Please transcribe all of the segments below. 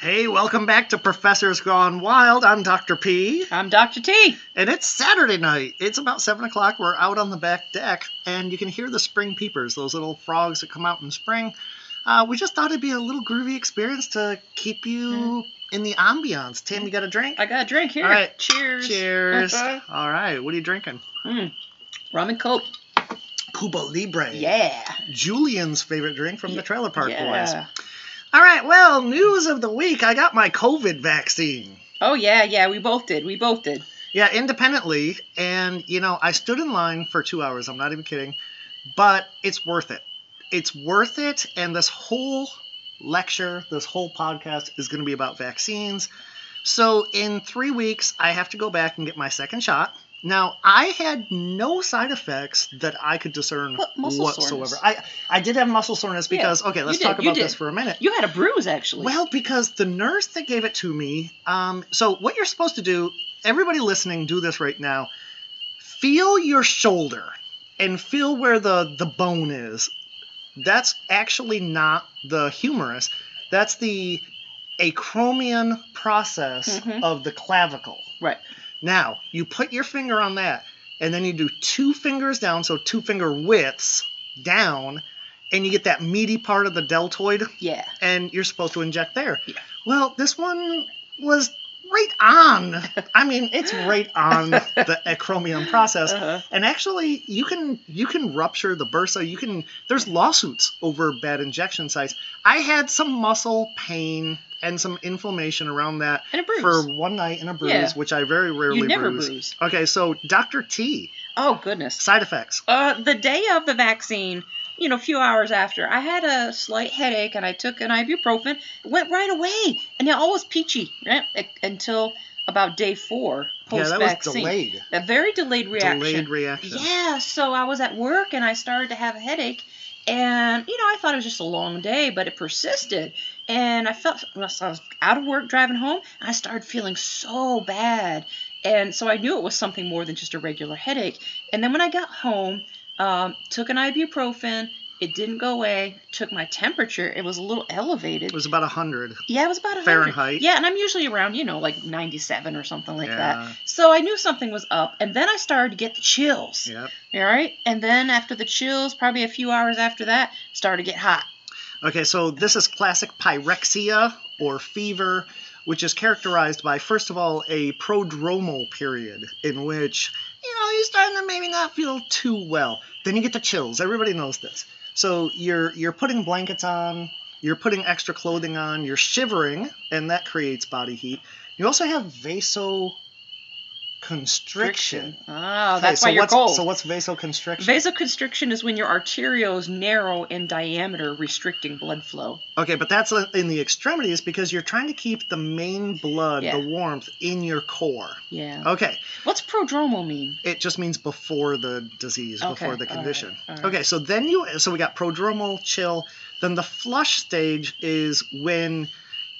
Hey, welcome back to Professors Gone Wild. I'm Dr. P, I'm Dr. T. and it's Saturday night. It's about 7 o'clock. We're out on the back deck, and you can hear the spring peepers, those little frogs that come out in spring. Uh, we just thought it'd be a little groovy experience to keep you in the ambiance. Tim, you got a drink? I got a drink here. All right. Cheers. Cheers. All right, what are you drinking? Mm. Rum and Coke. Cuba Libre. Yeah. Julian's favorite drink from the Trailer Park Boys. All right, well, news of the week. I got my COVID vaccine. Oh yeah, yeah. We both did. We both did. Yeah, independently. And, you know, I stood in line for two hours. I'm not even kidding. But it's worth it. It's worth it. And this whole lecture, this whole podcast is going to be about vaccines. So in three weeks, I have to go back and get my second shot. Now, I had no side effects that I could discern What, whatsoever. soreness? I, I did have muscle soreness Yeah, because, okay, let's did, talk about this for a minute. You had a bruise actually. Well, because the nurse that gave it to me, um, so what you're supposed to do, everybody listening, do this right now. Feel your shoulder and feel where the, the bone is. That's actually not the humerus. That's the acromion process Mhm. of the clavicle. right. Now, you put your finger on that, and then you do two fingers down, so two finger widths down, and you get that meaty part of the deltoid Yeah. and you're supposed to inject there. Yeah. Well, this one was right on. I mean, it's right on the acromion process. Uh-huh. And actually, you can you can rupture the bursa. You can there's lawsuits over bad injection sites. I had some muscle pain and some inflammation around that And a bruise. for one night and a bruise, Yeah. which I very rarely you never bruise. bruise. Okay, so Dr. T, Oh goodness. side effects. Uh, the day of the vaccine, you know, a few hours after, I had a slight headache and I took an ibuprofen. It went right away, and it all was peachy right? until about day four post Yeah, that was delayed. A very delayed reaction. Delayed reaction. Yeah, so I was at work and I started to have a headache. And, you know, I thought it was just a long day, but it persisted. And I felt, so I was out of work driving home, and I started feeling so bad. And so I knew it was something more than just a regular headache. And then when I got home, um, took an ibuprofen. It didn't go away. Took my temperature. It was a little elevated. It was about 100. Yeah, it was about 100. Fahrenheit. Yeah, and I'm usually around, you know, like 97 or something like Yeah. that. So I knew something was up. And then I started to get the chills. Yep. All right. And then after the chills, probably a few hours after that, started to get hot. Okay, so this is classic pyrexia or fever, which is characterized by, first of all, a prodromal period in which, you know, you're starting to maybe not feel too well. Then you get the chills. Everybody knows this. So you're you're putting blankets on, you're putting extra clothing on, you're shivering, and that creates body heat. You also have vasoconstriction. Ah, Okay, that's so why you're what's, cold. So what's vasoconstriction? Vasoconstriction is when your arterioles narrow in diameter, restricting blood flow. Okay, but that's in the extremities because you're trying to keep the main blood, Yeah. the warmth, in your core. Yeah. Okay, What's prodromal mean? it just means before the disease, Okay, before the all right, condition. all right. Okay, so then you, so we got prodromal, chill. Then the flush stage is when,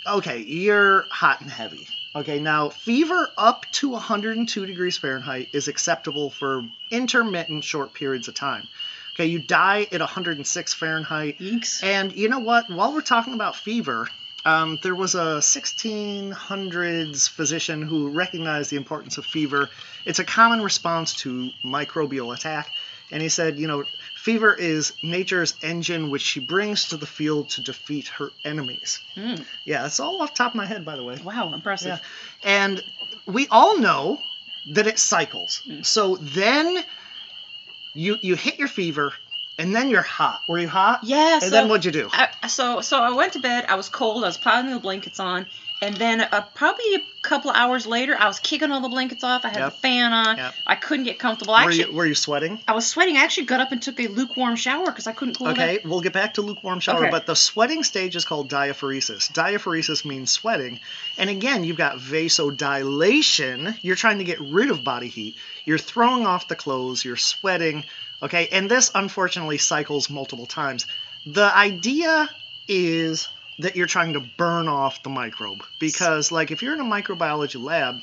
okay, you're hot and heavy. Okay, now fever up to 102 degrees Fahrenheit is acceptable for intermittent short periods of time. Okay, you die at 106 Fahrenheit. Yeeks. And you know what? While we're talking about fever, um, there was a 1600s physician who recognized the importance of fever. It's a common response to microbial attack. And he said, you know, fever is nature's engine which she brings to the field to defeat her enemies. Mm, Yeah, that's all off the top of my head, by the way. wow, impressive. Yeah. And we all know that it cycles. Mm. So then you you hit your fever, and then you're hot. Were you hot? Yeah, And so, then what'd you do? I, so so I went to bed. I was cold. I was piling the blankets on, and then uh, probably a couple of hours later, I was kicking all the blankets off. I had Yep. the fan on. Yep. I couldn't get comfortable. were Actually, you were you sweating? I was sweating. I actually got up and took a lukewarm shower because I couldn't cool it. Okay, we'll get back to lukewarm shower, Okay. but the sweating stage is called diaphoresis. Diaphoresis means sweating. And again, you've got vasodilation. You're trying to get rid of body heat. You're throwing off the clothes, you're sweating. Okay, and this unfortunately cycles multiple times. The idea is that you're trying to burn off the microbe because like if you're in a microbiology lab,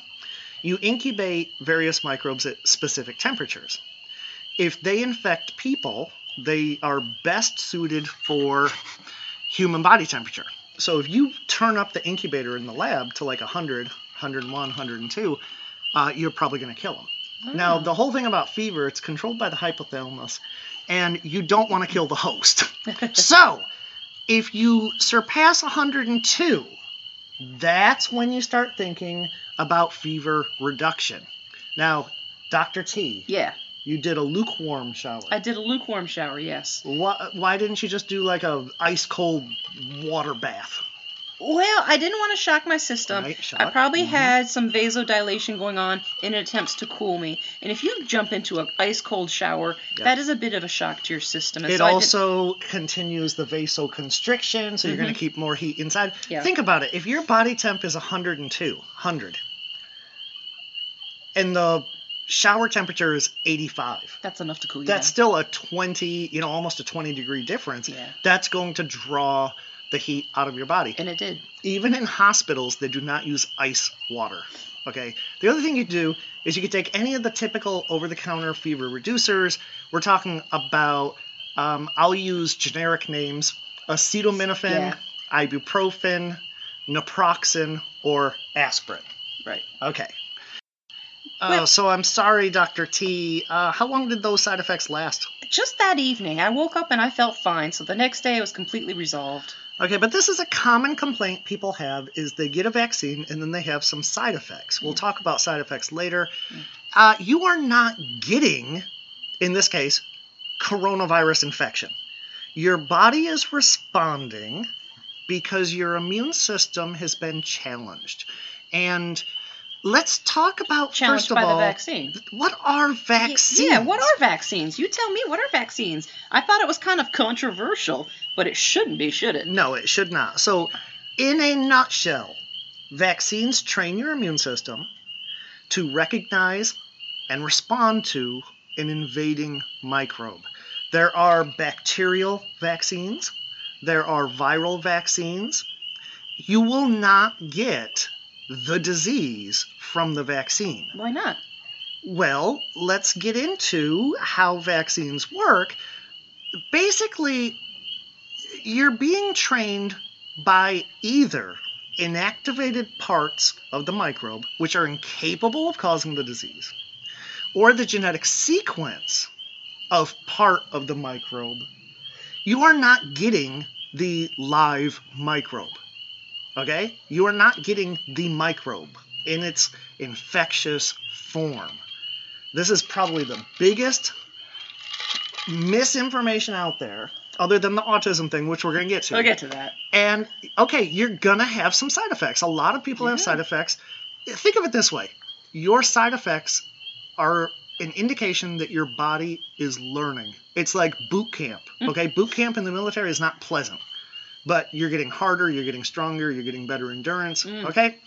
you incubate various microbes at specific temperatures. If they infect people, they are best suited for human body temperature. So if you turn up the incubator in the lab to like 100, 101, 102, uh, you're probably going to kill them. Now, Oh. the whole thing about fever, it's controlled by the hypothalamus, and you don't want to kill the host. so, if you surpass 102, that's when you start thinking about fever reduction. Now, Dr. T, yeah, you did a lukewarm shower. I did a lukewarm shower. Yes. Why, why didn't you just do like a ice cold water bath? Well, I didn't want to shock my system. Right, I shock. probably Mhm. had some vasodilation going on in attempts to cool me. And if you jump into an ice cold shower, Yeah. that is a bit of a shock to your system. And It so also continues the vasoconstriction, so you're going Mhm. to keep more heat inside. Yeah. Think about it. If your body temp is 102, 100, and the shower temperature is 85, that's enough to cool you that's down. still a 20, you know, almost a 20 degree difference. Yeah. That's going to draw the heat out of your body. And it did. even in hospitals, they do not use ice water. Okay. The other thing you do is you can take any of the typical over-the-counter fever reducers. We're talking about. Um, I'll use generic names: acetaminophen, Yeah. ibuprofen, naproxen, or aspirin. Right. Okay. Uh, Well- so I'm sorry, Dr. T. Uh, how long did those side effects last? Just that evening, I woke up and I felt fine. So the next day, it was completely resolved. Okay, but this is a common complaint people have is they get a vaccine and then they have some side effects. We'll talk about side effects later. Uh, you are not getting, in this case, coronavirus infection. Your body is responding because your immune system has been challenged. And let's talk about Challenged first of by all the vaccine. what are vaccines? Yeah, what are vaccines? You tell me, what are vaccines? I thought it was kind of controversial, but it shouldn't be, should it? No, it should not. So, in a nutshell, vaccines train your immune system to recognize and respond to an invading microbe. There are bacterial vaccines, there are viral vaccines. You will not get the disease from the vaccine. Why not? Well, let's get into how vaccines work. Basically, you're being trained by either inactivated parts of the microbe, which are incapable of causing the disease, or the genetic sequence of part of the microbe. You are not getting the live microbe. Okay? You are not getting the microbe in its infectious form. This is probably the biggest misinformation out there, other than the autism thing, which we're going to get to. We'll get to that. And okay, you're going to have some side effects. A lot of people have side effects. Think of it this way your side effects are an indication that your body is learning. It's like boot camp. Mm. Okay, boot camp in the military is not pleasant, but you're getting harder, you're getting stronger, you're getting better endurance. Mm. Okay,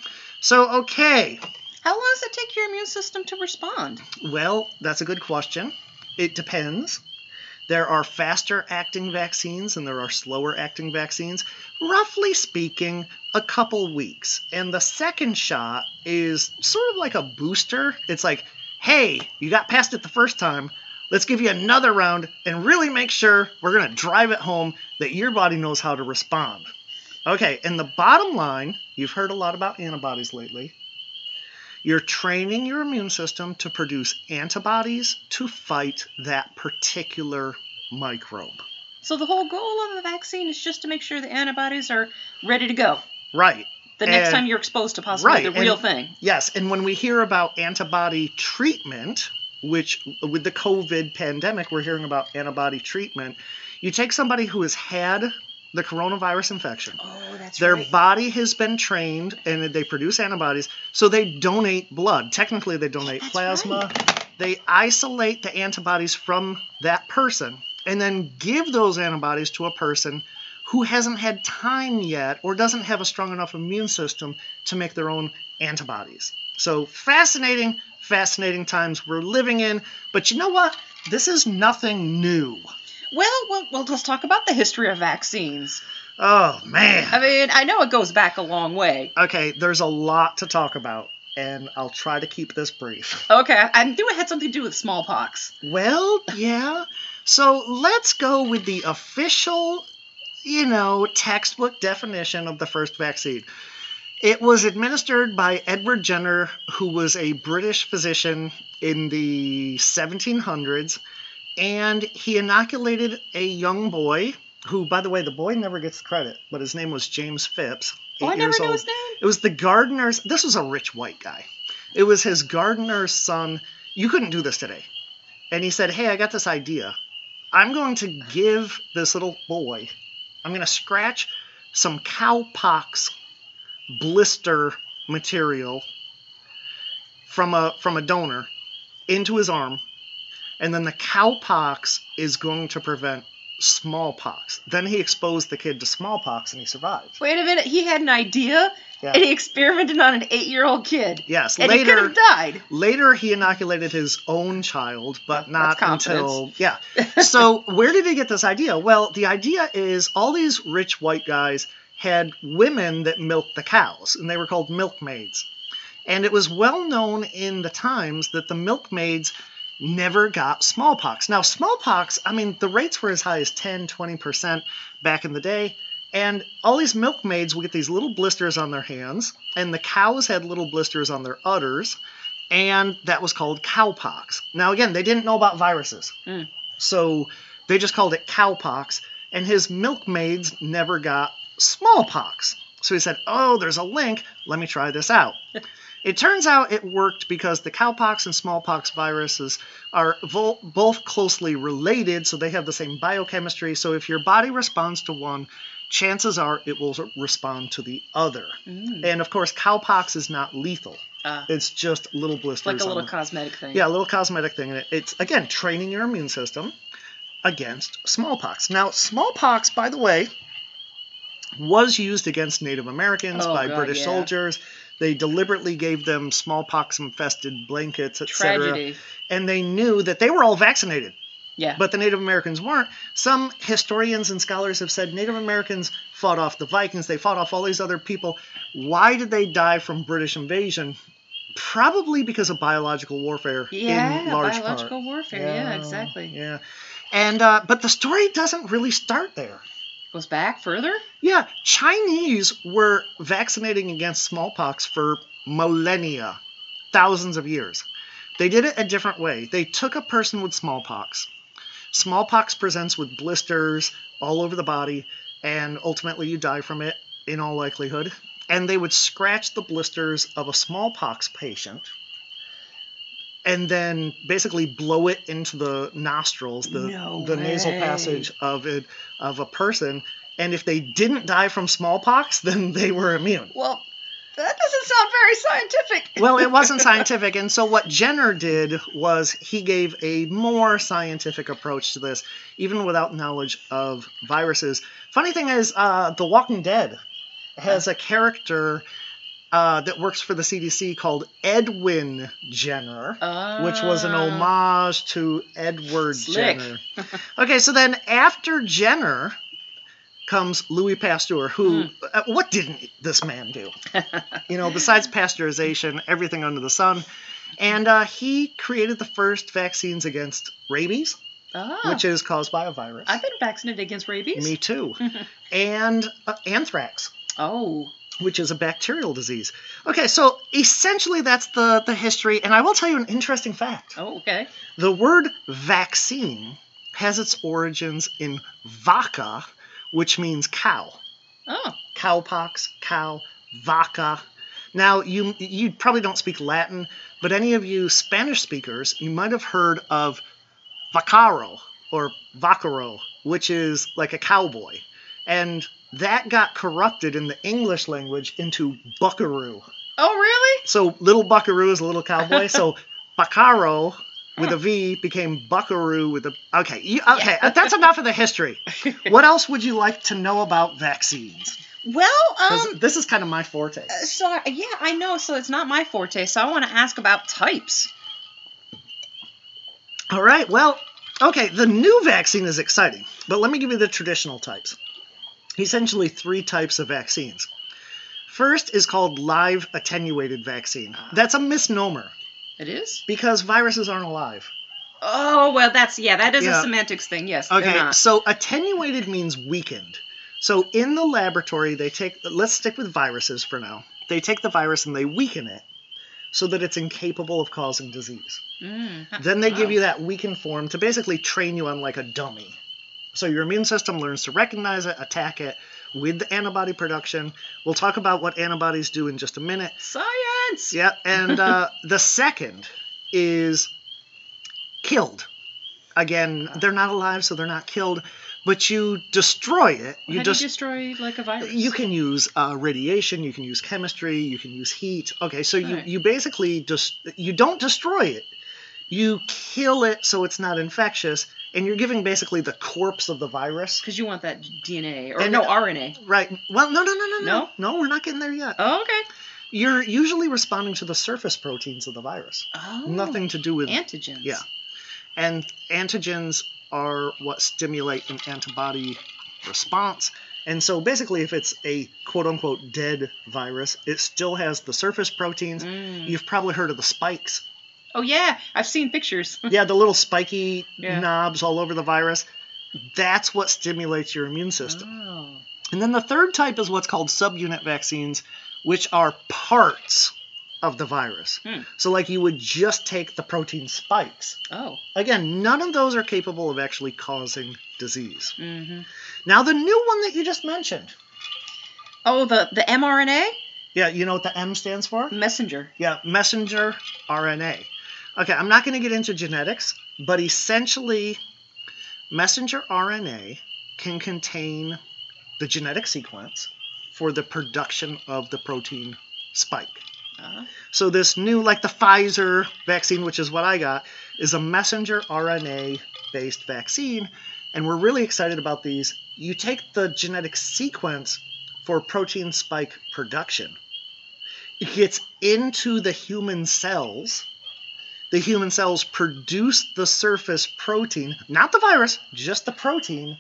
so okay, How long does it take your immune system to respond? well, that's a good question. It depends. There are faster acting vaccines and there are slower acting vaccines. Roughly speaking, a couple weeks. And the second shot is sort of like a booster. It's like, hey, you got past it the first time. Let's give you another round and really make sure we're going to drive it home that your body knows how to respond. Okay, and the bottom line you've heard a lot about antibodies lately. You're training your immune system to produce antibodies to fight that particular microbe. So the whole goal of a vaccine is just to make sure the antibodies are ready to go Right. the next And- time you're exposed to possibly right, the real and- thing. Yes, and when we hear about antibody treatment, which with the COVID pandemic, we're hearing about antibody treatment, you take somebody who has had the coronavirus infection. Oh, that's Their right. body has been trained and they produce antibodies, so they donate blood. Technically, they donate That's plasma. They isolate the antibodies from that person and then give those antibodies to a person who hasn't had time yet or doesn't have a strong enough immune system to make their own antibodies. So, fascinating, fascinating times we're living in. But you know what? This is nothing new. Well, well, well, let's talk about the history of vaccines. Oh, man. I mean, I know it goes back a long way. Okay, there's a lot to talk about, and I'll try to keep this brief. Okay, I, I knew it had something to do with smallpox. Well, yeah. So let's go with the official you know, textbook definition of the first vaccine. It was administered by Edward Jenner, who was a British physician in the 1700s, and he inoculated a young boy who, by the way, the boy never gets credit, but his name was James Phipps. Oh, I eight years old. his name. It was the gardener's. This was a rich white guy. It was his gardener's son. You couldn't do this today. And he said, Hey, I got this idea. I'm going to give this little boy, I'm going to scratch some cowpox blister material from a from a donor into his arm and then the cowpox is going to prevent smallpox then he exposed the kid to smallpox and he survived Wait a minute. He had an idea, Yeah. and he experimented on an eight-year-old kid, yes and he could have died. later he inoculated his own child but That's not until yeah so where did he get this idea well the idea is all these rich white guys had women that milked the cows and they were called milkmaids and it was well known in the times that the milkmaids never got smallpox now smallpox i mean the rates were as high as 10 20% back in the day and all these milkmaids would get these little blisters on their hands and the cows had little blisters on their udders and that was called cowpox. Now, again, they didn't know about viruses, Mm. so they just called it cowpox, and his milkmaids never got smallpox. So he said, Oh, there's a link. Let me try this out. it turns out it worked because the cowpox and smallpox viruses are vo- both closely related, so they have the same biochemistry. So if your body responds to one, chances are it will respond to the other. Mm. And of course, cowpox is not lethal. Uh, It's just little blisters. like a little cosmetic thing. yeah, a little cosmetic thing. And It's again training your immune system against smallpox. Now, smallpox, by the way, was used against Native Americans Oh, by God, British yeah. soldiers. They deliberately gave them smallpox-infested blankets, etc. And they knew that they were all vaccinated, Yeah. but the Native Americans weren't. Some historians and scholars have said Native Americans fought off the Vikings. They fought off all these other people. Why did they die from British invasion? Probably because of biological warfare yeah, in large biological part. warfare. Yeah, exactly. Yeah, and uh, but the story doesn't really start there. Goes back further. Yeah, Chinese were vaccinating against smallpox for millennia, thousands of years. They did it a different way. They took a person with smallpox. Smallpox presents with blisters all over the body, and ultimately you die from it in all likelihood. And they would scratch the blisters of a smallpox patient and then basically blow it into the nostrils, the, No the nasal passage of it of a person. And if they didn't die from smallpox, then they were immune. Well, that doesn't sound very scientific. Well, it wasn't scientific. And so what Jenner did was he gave a more scientific approach to this, even without knowledge of viruses. Funny thing is, uh, The Walking Dead has a character uh, that works for the CDC called Edwin Jenner. Which was an Ah. homage to Edward Slick. Jenner. Okay, so then after Jenner comes Louis Pasteur, who, Hmm. uh, what didn't this man do? you know, besides pasteurization, everything under the sun. And uh, he created the first vaccines against rabies, Ah, which is caused by a virus. I've been vaccinated against rabies. Me too. and uh, anthrax, Oh, which is a bacterial disease. Okay, so essentially that's the, the history. And I will tell you an interesting fact. oh, okay. The word vaccine has its origins in vaca, which means cow. Oh, Cowpox, cow, vaca. Now, you you probably don't speak Latin, but any of you Spanish speakers, you might have heard of vaquero or vaquero, which is like a cowboy. And that got corrupted in the English language into buckaroo. oh, really? So little buckaroo is a little cowboy. So vaquero with a V became buckaroo with a. Okay, you, okay, Yeah. that's enough of the history. What else would you like to know about vaccines? Well, um, this is kind of my forte. so yeah, I know. So it's not my forte. So I want to ask about types. All right, well, okay, the new vaccine is exciting, but let me give you the traditional types. Essentially, three types of vaccines. First is called live attenuated vaccine. That's a misnomer It is. because viruses aren't alive. Oh well, that's yeah. That is Yeah. a semantics thing. Yes. they're Okay, not. so attenuated means weakened. So in the laboratory, they take, let's stick with viruses for now. They take the virus and they weaken it so that it's incapable of causing disease. Mm. Then they give you that weakened form to basically train you on like a dummy. So your immune system learns to recognize it, attack it with the antibody production. We'll talk about what antibodies do in just a minute. Science. Yeah, and uh, the second is killed. Again, they're not alive, so they're not killed, but you destroy it. How You do just you destroy like a virus? you can use uh, radiation, you can use chemistry, you can use heat. Okay, so you, Right. you basically just you don't destroy it. You kill it so it's not infectious, and you're giving basically the corpse of the virus. because you want that DNA or And- no RNA. Right. Well, no, no, no, no, no. No? No, we're not getting there yet. Oh, okay. You're usually responding to the surface proteins of the virus. Oh. Nothing to do with Antigens. Yeah. And antigens are what stimulate an antibody response. And so basically, if it's a quote unquote dead virus, it still has the surface proteins. Mm. You've probably heard of the spikes. Oh yeah, I've seen pictures. Yeah, the little spiky Yeah. knobs all over the virus. That's what stimulates your immune system. Oh. And then the third type is what's called subunit vaccines, which are parts of the virus. Hmm. So, like, you would just take the protein spikes. Oh. Again, none of those are capable of actually causing disease. Mm-hmm. Now, the new one that you just mentioned. Oh, the the mRNA Yeah, you know what the M stands for? messenger. Yeah, messenger RNA. Okay, I'm not going to get into genetics, but essentially, messenger RNA can contain the genetic sequence for the production of the protein spike. Uh, So this new, like the Pfizer vaccine, which is what I got, is a messenger RNA based vaccine, and we're really excited about these. You take the genetic sequence for protein spike production. It gets into the human cells. The human cells produce the surface protein, not the virus, just the protein,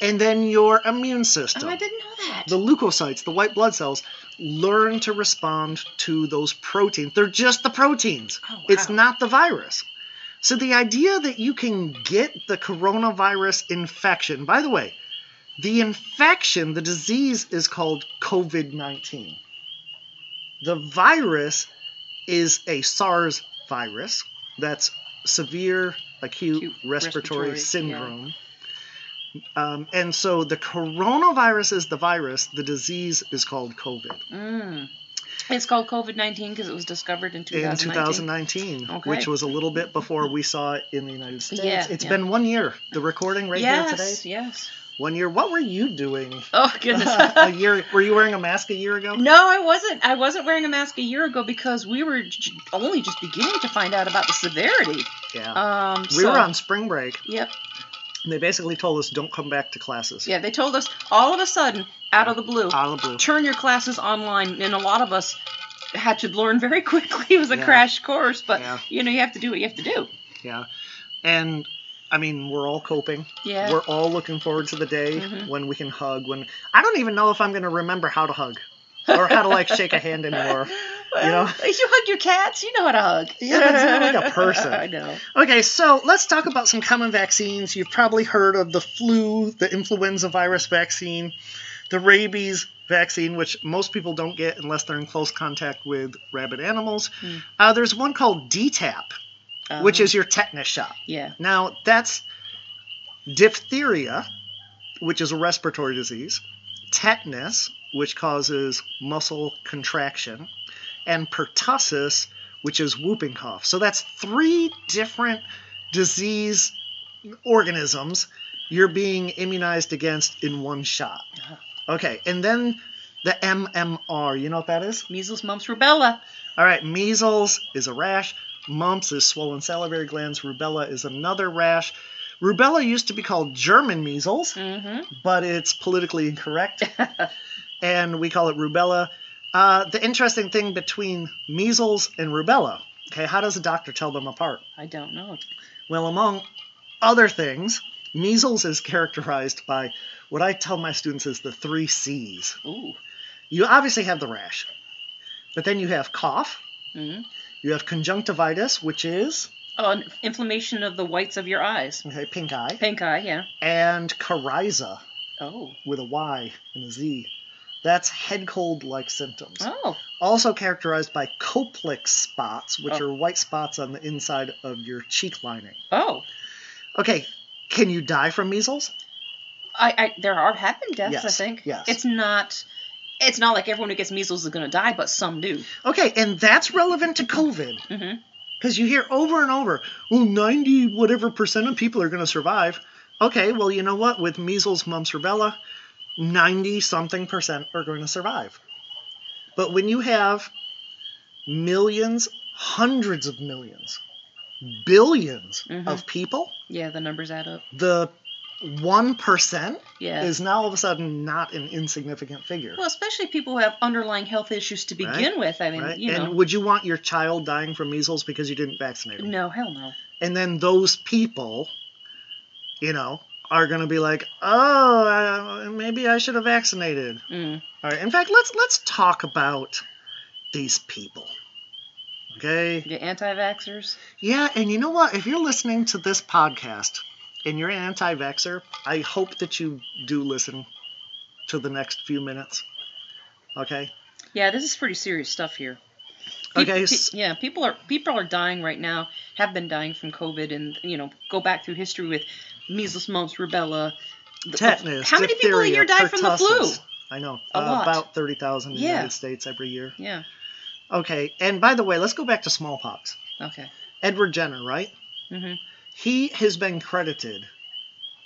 and then your immune system oh, I didn't know that. the leukocytes, the white blood cells, learn to respond to those proteins. They're just the proteins. Oh, wow. It's not the virus. So the idea that you can get the coronavirus infection, by the way, the infection, the disease is called COVID 19. The virus is a SARS virus. That's severe acute, Acute respiratory, respiratory, yeah. syndrome. Um, and so the coronavirus is the virus, the disease is called COVID. Mm. It's called COVID nineteen because it was discovered in In 2019. 2019, Okay. which was a little bit before we saw it in the United States. Yeah, It's yeah. been one year. The recording right yes, here today. Yes, yes. One year. What were you doing? Oh goodness. a year. Were you wearing a mask a year ago? No, I wasn't. I wasn't wearing a mask a year ago because we were j- only just beginning to find out about the severity. Yeah. Um, we so- were on spring break. Yep. And they basically told us don't come back to classes. Yeah, they told us all of a sudden, out of the blue, Out of the blue. turn your classes online, and a lot of us had to learn very quickly. It was a Yeah. crash course, but Yeah. you know you have to do what you have to do. Yeah. And I mean, we're all coping. Yeah. We're all looking forward to the day Mhm. when we can hug. When I don't even know if I'm going to remember how to hug or how to like shake a hand anymore. Well, you know? you hug your cats, you know how to hug. Yeah, not like a person. I know. Okay, so let's talk about some common vaccines. You've probably heard of the flu, the influenza virus vaccine, the rabies vaccine, which most people don't get unless they're in close contact with rabid animals. Hmm. Uh, there's one called DTaP, which Um, is your tetanus shot. yeah. Now, that's diphtheria, which is a respiratory disease, tetanus, which causes muscle contraction, and pertussis, which is whooping cough. So that's three different disease organisms you're being immunized against in one shot. Okay, and then the MMR, you know what that is? Measles, mumps, rubella. All right, measles is a rash. Mumps is swollen salivary glands. Rubella is another rash. Rubella used to be called German measles, Mm-hmm. but it's politically incorrect, and we call it rubella. Uh, the interesting thing between measles and rubella, okay, how does a doctor tell them apart? I don't know. Well, among other things, measles is characterized by what I tell my students is the three C's. Ooh. You obviously have the rash, but then you have cough, hmm you have conjunctivitis, which is Oh, and inflammation of the whites of your eyes. okay, pink eye, Pink eye, yeah. and coryza. Oh. with a Y and a Z. That's head cold like symptoms. Oh. Also characterized by Koplik spots, which Oh. are white spots on the inside of your cheek lining. Oh. Okay, can you die from measles? I, I there are have been deaths. I Yes, think. yes. It's not. It's not like everyone who gets measles is going to die, but some do. Okay, and that's relevant to COVID. hmm Because you hear over and over, well, 90 whatever percent of people are going to survive. Okay, well, you know what? With measles, mumps, rubella, 90 something percent are going to survive. But when you have millions, hundreds of millions, 1000000000s Mhm. of people, Yeah, the numbers add up. the 1% Yeah. is now all of a sudden not an insignificant figure. well, especially people who have underlying health issues to begin Right, with. I mean, right? you and would you want your child dying from measles because you didn't vaccinate them? No, hell no. and then those people, you know, are going to be like, "Oh, uh, maybe I should have vaccinated." Mm. All right. In fact, let's let's talk about these people. Okay? The anti-vaxxers. Yeah, and you know what? If you're listening to this podcast and you're an anti-vaxxer, I hope that you do listen to the next few minutes. Okay? Yeah, this is pretty serious stuff here. Peop- Okay. pe- yeah, people are people are dying right now. Have been dying from COVID, and you know, go back through history with measles, mumps, rubella. Tetanus. How many people a year die from the flu? I know. A uh, lot. About 30,000 in the United States every year. Yeah. Okay. And by the way, let's go back to smallpox. Okay. Edward Jenner, right? hmm He has been credited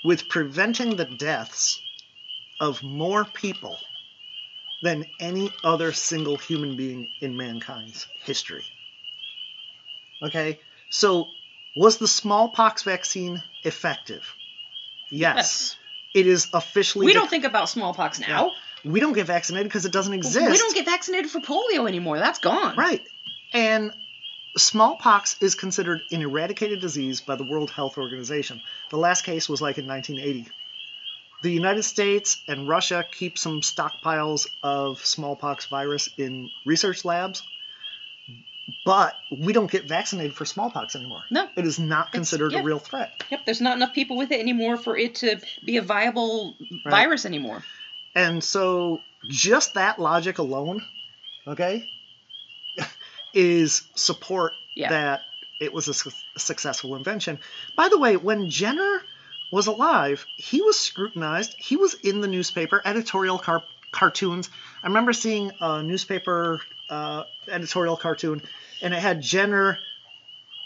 with preventing the deaths of more people than any other single human being in mankind's history. Okay? So, was the smallpox vaccine effective? Yes. It is officially We de- don't think about smallpox now. we don't get vaccinated because it doesn't exist. We don't get vaccinated for polio anymore. That's gone. Right. And smallpox is considered an eradicated disease by the World Health Organization. The last case was like in 1980. The United States and Russia keep some stockpiles of smallpox virus in research labs, but we don't get vaccinated for smallpox anymore. No. It is not considered a real threat. Yep. There's not enough people with it anymore for it to be a viable Right. virus anymore. And so just that logic alone, okay, is support Yeah. that it was a su- successful invention. By the way, when Jenner was alive, he was scrutinized. He was in the newspaper, editorial car- cartoons. I remember seeing a newspaper uh, editorial cartoon, and it had Jenner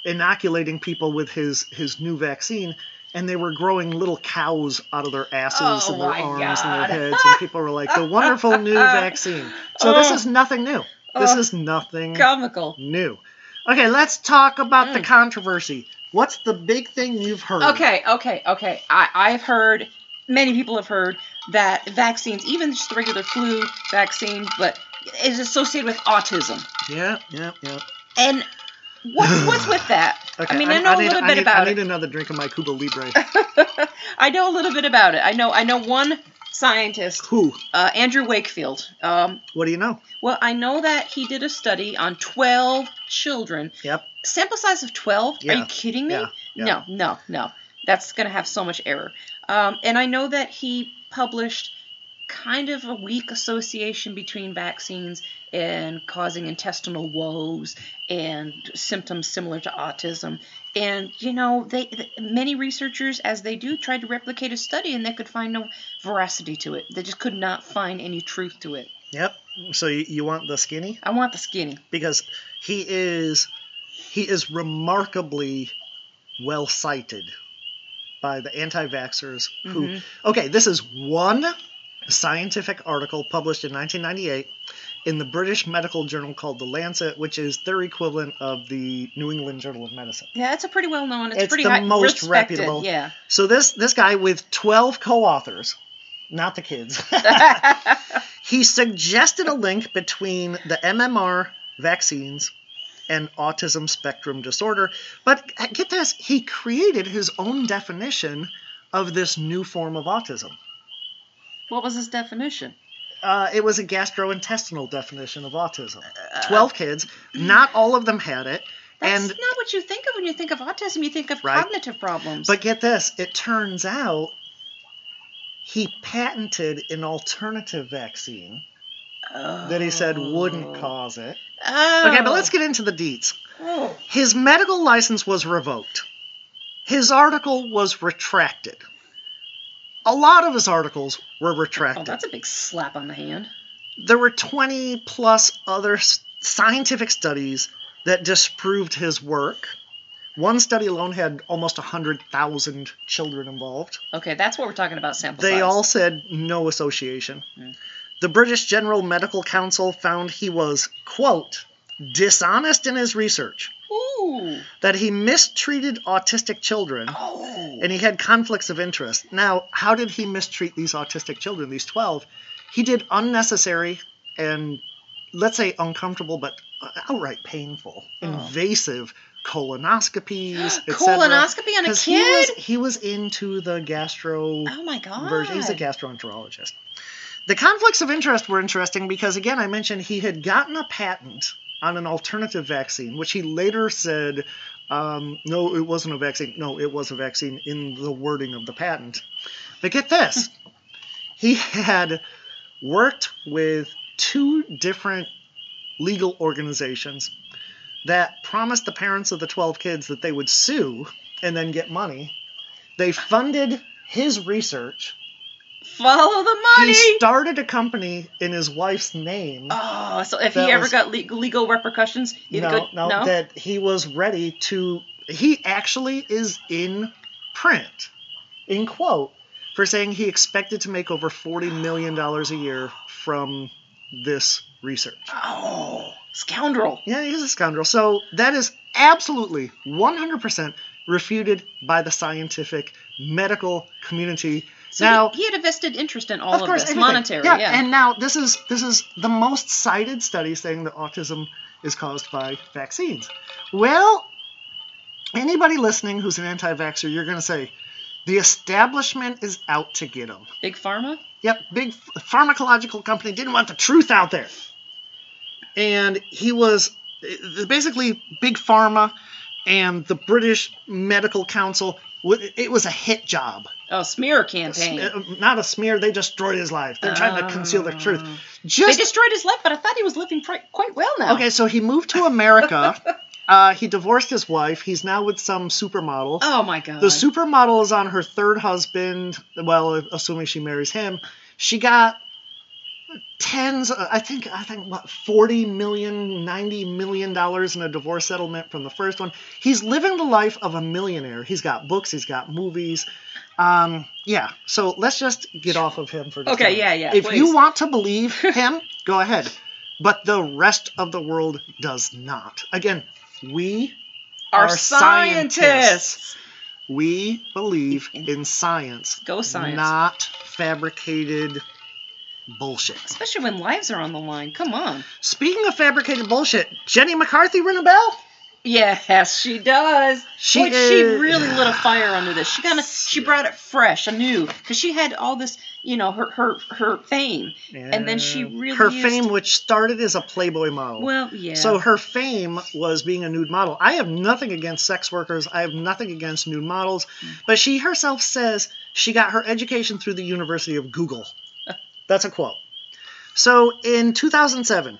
inoculating people with his his new vaccine. And they were growing little cows out of their asses Oh and their arms God. and their heads, and people were like, "The wonderful new vaccine." So this is nothing new. This Oh. is nothing Comical. new. Okay, let's talk about the Mm. controversy. What's the big thing you've heard? Okay, okay, okay. I, I've heard, many people have heard that vaccines, even just the regular flu vaccine, but is associated with autism. Yeah, yeah, yeah. And what's what's with that? Okay, I mean, I, know need, a little I bit need, about it. I need another drink of my Cuba Libre. I know a little bit about it. I know I know one scientist, Who? uh, Andrew Wakefield. Um, What do you know? well, I know that he did a study on 12 children. Yep. Sample size of 12? Are you kidding me? yeah, yeah. No, no, no. That's going to have so much error. Um, and I know that he published kind of a weak association between vaccines and causing intestinal woes and symptoms similar to autism. And you know, they many researchers, as they do, tried to replicate a study, and they could find no veracity to it. They just could not find any truth to it. Yep. So you, you want the skinny? I want the skinny. Because he is he is remarkably well cited by the anti-vaxxers who Mhm. Okay, this is one scientific article published in 1998 in the British medical journal called The Lancet, which is their equivalent of the New England Journal of Medicine. Yeah, it's a pretty well known. It's, It's pretty the high, most respected. reputable. Yeah. So this this guy with 12 co-authors, not the kids, he suggested a link between the MMR vaccines and autism spectrum disorder. But get this, he created his own definition of this new form of autism. What was his definition? Uh, it was a gastrointestinal definition of autism. Uh, 12 kids, not all of them had it. That's and not what you think of when you think of autism. You think of Right. cognitive problems. but get this, it turns out he patented an alternative vaccine that he said wouldn't Oh. cause it. Oh. Okay, but let's get into the deets. Oh. His medical license was revoked. His article was retracted. A lot of his articles were retracted. Oh, that's a big slap on the hand. there were 20 plus other scientific studies that disproved his work. One study alone had almost 100,000 children involved. Okay, that's what we're talking about. Sample They size. all said no association. Mm. The British General Medical Council found he was, quote, dishonest in his research, Ooh. that he mistreated autistic children, Oh. and he had conflicts of interest. Now, how did he mistreat these autistic children, these 12? He did unnecessary and, let's say, uncomfortable, but uh, outright painful, Oh. invasive colonoscopies. Colonoscopy on a 'Cause he kid? was, he was into the gastro oh my god. version. He's a gastroenterologist. The conflicts of interest were interesting because, again, I mentioned he had gotten a patent on an alternative vaccine, which he later said, um, no, it wasn't a vaccine. No, it was a vaccine in the wording of the patent. But get this he had worked with two different legal organizations that promised the parents of the 12 kids that they would sue and then get money. They funded his research. Follow the money. He started a company in his wife's name. oh, so if he ever was- got legal, legal repercussions, he'd no, go, no, that he was ready to. He actually is in print, in quote, for saying he expected to make over $40 million a year from this research. Oh, scoundrel. Yeah, he's a scoundrel. So that is absolutely 100% refuted by the scientific medical community. So now, he, he had a vested interest in all of of, course, this, everything. monetary. Yeah, Yeah. and now this is this is the most cited study saying that autism is caused by vaccines. Well, anybody listening who's an anti-vaxxer, you're going to say the establishment is out to get them. Big pharma. Yep, big pharmacological company didn't want the truth out there. And he was basically big pharma and the British Medical Council. It was a hit job. Oh, smear A campaign. Not a smear. They destroyed his life. They're trying to conceal the truth. Oh. They destroyed his life, but I thought he was living quite well now. okay. So he moved to America. uh, he divorced his wife. He's now with some supermodel. Oh my god. The supermodel is on her third husband. Well, assuming she marries him, she got tens. uh, I think. I think what forty million, ninety million dollars in a divorce settlement from the first one. He's living the life of a millionaire. He's got books. He's got movies. Um, yeah. So let's just get off of him for. Okay, minute. yeah, yeah, If you want to believe him, go ahead. But the rest of the world does not. Again, we Our are scientists. scientists. We believe in science, Go science. not fabricated bullshit. Especially when lives are on the line. Come on. Speaking of fabricated bullshit, Jenny McCarthy ring a bell? Yes, she does. She Boy, she is- really lit a fire under this. She kind of she brought it fresh, anew, because she had all this, you know, her her her fame, and then she really her used- fame, which started as a Playboy model. Well, yeah. So her fame was being a nude model. I have nothing against sex workers. I have nothing against nude models. Mm. But she herself says she got her education through the University of Google. That's a quote. So in 2007,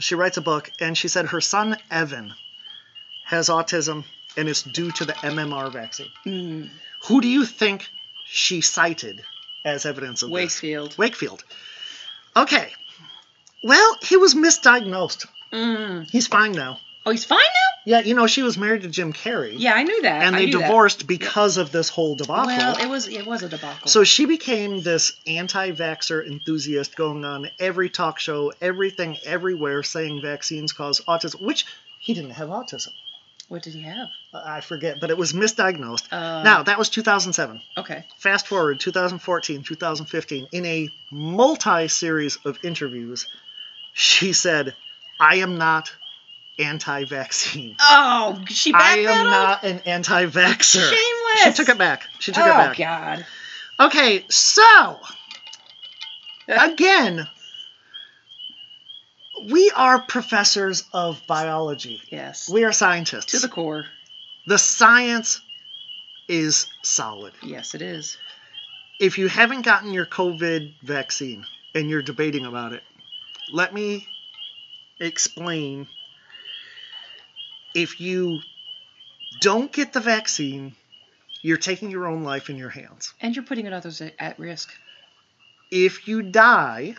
she writes a book and she said her son Evan has autism and it's due to the MMR vaccine. Mm, Who do you think she cited as evidence of this? Wakefield. Wakefield. Okay. Well, he was misdiagnosed. Mm. He's fine now. Oh, he's fine now. Yeah, you know, she was married to Jim Carrey. Yeah, I knew that. And I they knew that. divorced because of this whole debacle. Well, it was it was a debacle. so she became this anti vaxxer enthusiast going on every talk show, everything, everywhere, saying vaccines cause autism, which he didn't have autism. what did he have? I forget, but it was misdiagnosed. Uh, now, that was 2007. Okay. Fast forward 2014, 2015, in a multi series of interviews, she said, I am not anti vaccine. Oh, she backed. I am not an anti vaxxer. Shameless. She took it back. She took oh it back. Oh God. Okay, so again, we are professors of biology. Yes. We are scientists. to the core. the science is solid. Yes, it is. if you haven't gotten your COVID vaccine and you're debating about it, let me explain. If you don't get the vaccine, you're taking your own life in your hands. And you're putting others at- risk. If you die,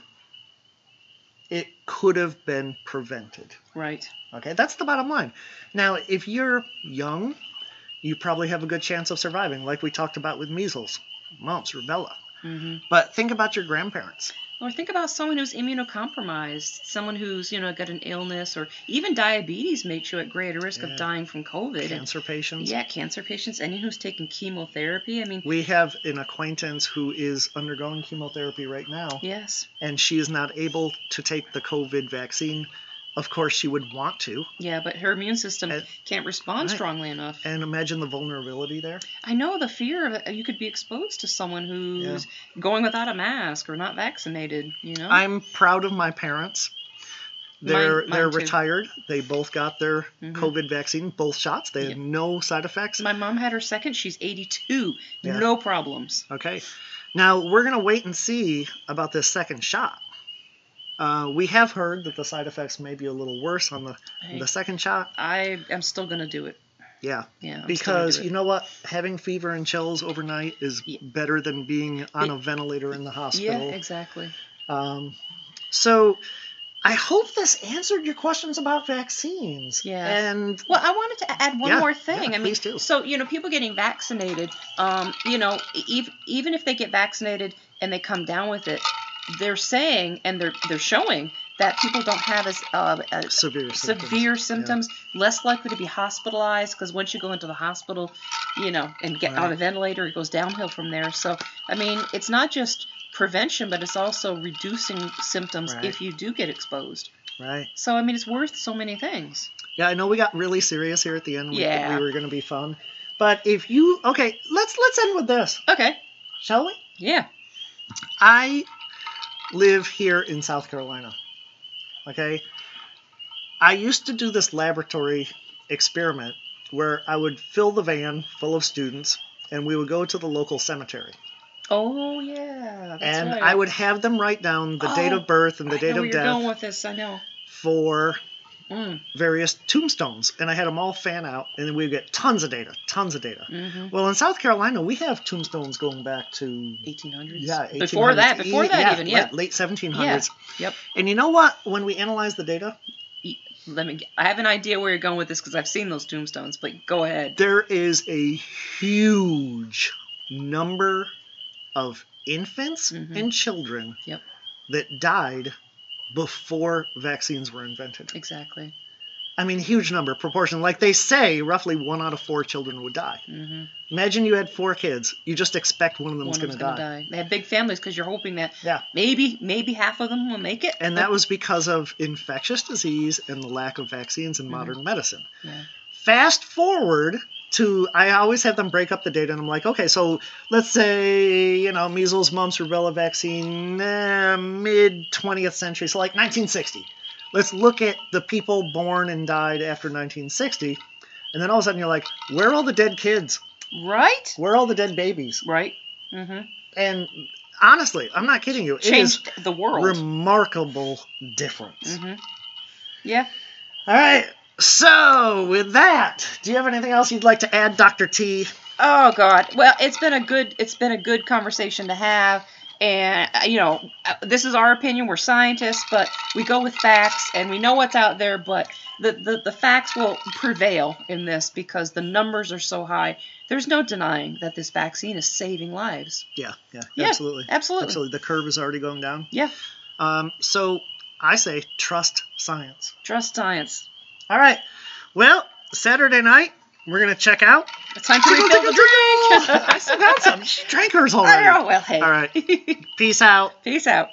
it could have been prevented. Right. Okay, that's the bottom line. Now, if you're young, you probably have a good chance of surviving, like we talked about with measles, mumps, rubella. hmm But think about your grandparents. Or think about someone who's immunocompromised, someone who's you know got an illness, or even diabetes makes you at greater risk Yeah. of dying from COVID. And- cancer patients. yeah, cancer patients, anyone who's taking chemotherapy. I mean, We have an acquaintance who is undergoing chemotherapy right now, yes, and she is not able to take the COVID vaccine. Of course, she would want to. yeah, but her immune system And- can't respond right. strongly enough. And imagine the vulnerability there. I know the fear of it. You could be exposed to someone who's going without a mask or not vaccinated. You know. I'm proud of my parents. They're Mine- they're too. retired. They both got their Mhm. COVID vaccine, both shots. They had no side effects. My mom had her second. She's 82. Yeah. No problems. Okay. Now we're gonna wait and see about this second shot. Uh, we have heard that the side effects may be a little worse on the the second shot. I am still gonna do it. Yeah, Yeah. I'm because you know what, having fever and chills overnight is Yeah. better than being on It- a ventilator in the hospital. Yeah, exactly. Um, so I hope this answered your questions about vaccines. Yeah. And Well, I wanted to add one Yeah, more thing. yeah, I mean, please do. so you know, people getting vaccinated, um, you know, even even if they get vaccinated and they come down with it, they're saying and they're they're showing that people don't have as uh, severe symptoms. severe symptoms, less likely to be hospitalized because once you go into the hospital, you know, and get on a ventilator, it goes downhill from there. So, I mean, it's not just prevention, but it's also reducing symptoms Right. if you do get exposed. Right. So, I mean, it's worth so many things. Yeah, I know we got really serious here at the end. We, Yeah. we were going to be fun. But if you okay, let's let's end with this, Okay. shall we? Yeah. I live here in South Carolina. Okay? I used to do this laboratory experiment where I would fill the van full of students and we would go to the local cemetery. Oh yeah. That's and right. I would have them write down the date Oh, of birth and the I date know where of you're death going with this. I know. for Mm. various tombstones. And I had them all fan out and then we'd get tons of data, tons of data. hmm Well, in South Carolina, we have tombstones going back to 1800s. yeah, Before that. Before e- that, even. Yeah. late, late 1700s. Yep. And you know what? When we analyze the data, Let me. I have an idea where you're going with this because I've seen those tombstones. But go ahead. there is a huge number of infants Mhm. and children Yep. that died before vaccines were invented. Exactly. I mean, huge number, proportion. Like they say, roughly one out of four children would die. hmm Imagine you had four kids. You just expect one of them One of going to die. die. They have big families because you're hoping that Yeah. maybe maybe half of them will make it. And that was because of infectious disease and the lack of vaccines in Mhm. modern medicine. Yeah. Fast forward to, I always have them break up the data, and I'm like, okay, so let's say, you know, measles, mumps, rubella vaccine, eh, mid 20th century, so like 1960. Let's look at the people born and died after 1960. And then all of a sudden you're like, where are all the dead kids? Right. Where are all the dead babies? Right. Mm-hmm. And honestly, I'm not kidding you. It is Changed the world. remarkable difference. Mm-hmm. Yeah. All right. So, with that, do you have anything else you'd like to add, Dr. T? Oh God. Well, it's been a good it's been a good conversation to have, and uh, you know uh, this is our opinion. We're scientists, but we go with facts, and we know what's out there. But the the, the facts will prevail in this because the numbers are so high. There's no denying that this vaccine is saving lives. Yeah, yeah, Yeah, absolutely. Absolutely. Absolutely. The curve is already going down. Yeah. Um, so, I say trust science. Trust science. All right. Well, Saturday night, we're going to check out. It's time to refill the drink. I still got some. She drank hers already. know. Well, hey. All right. Peace out. Peace out.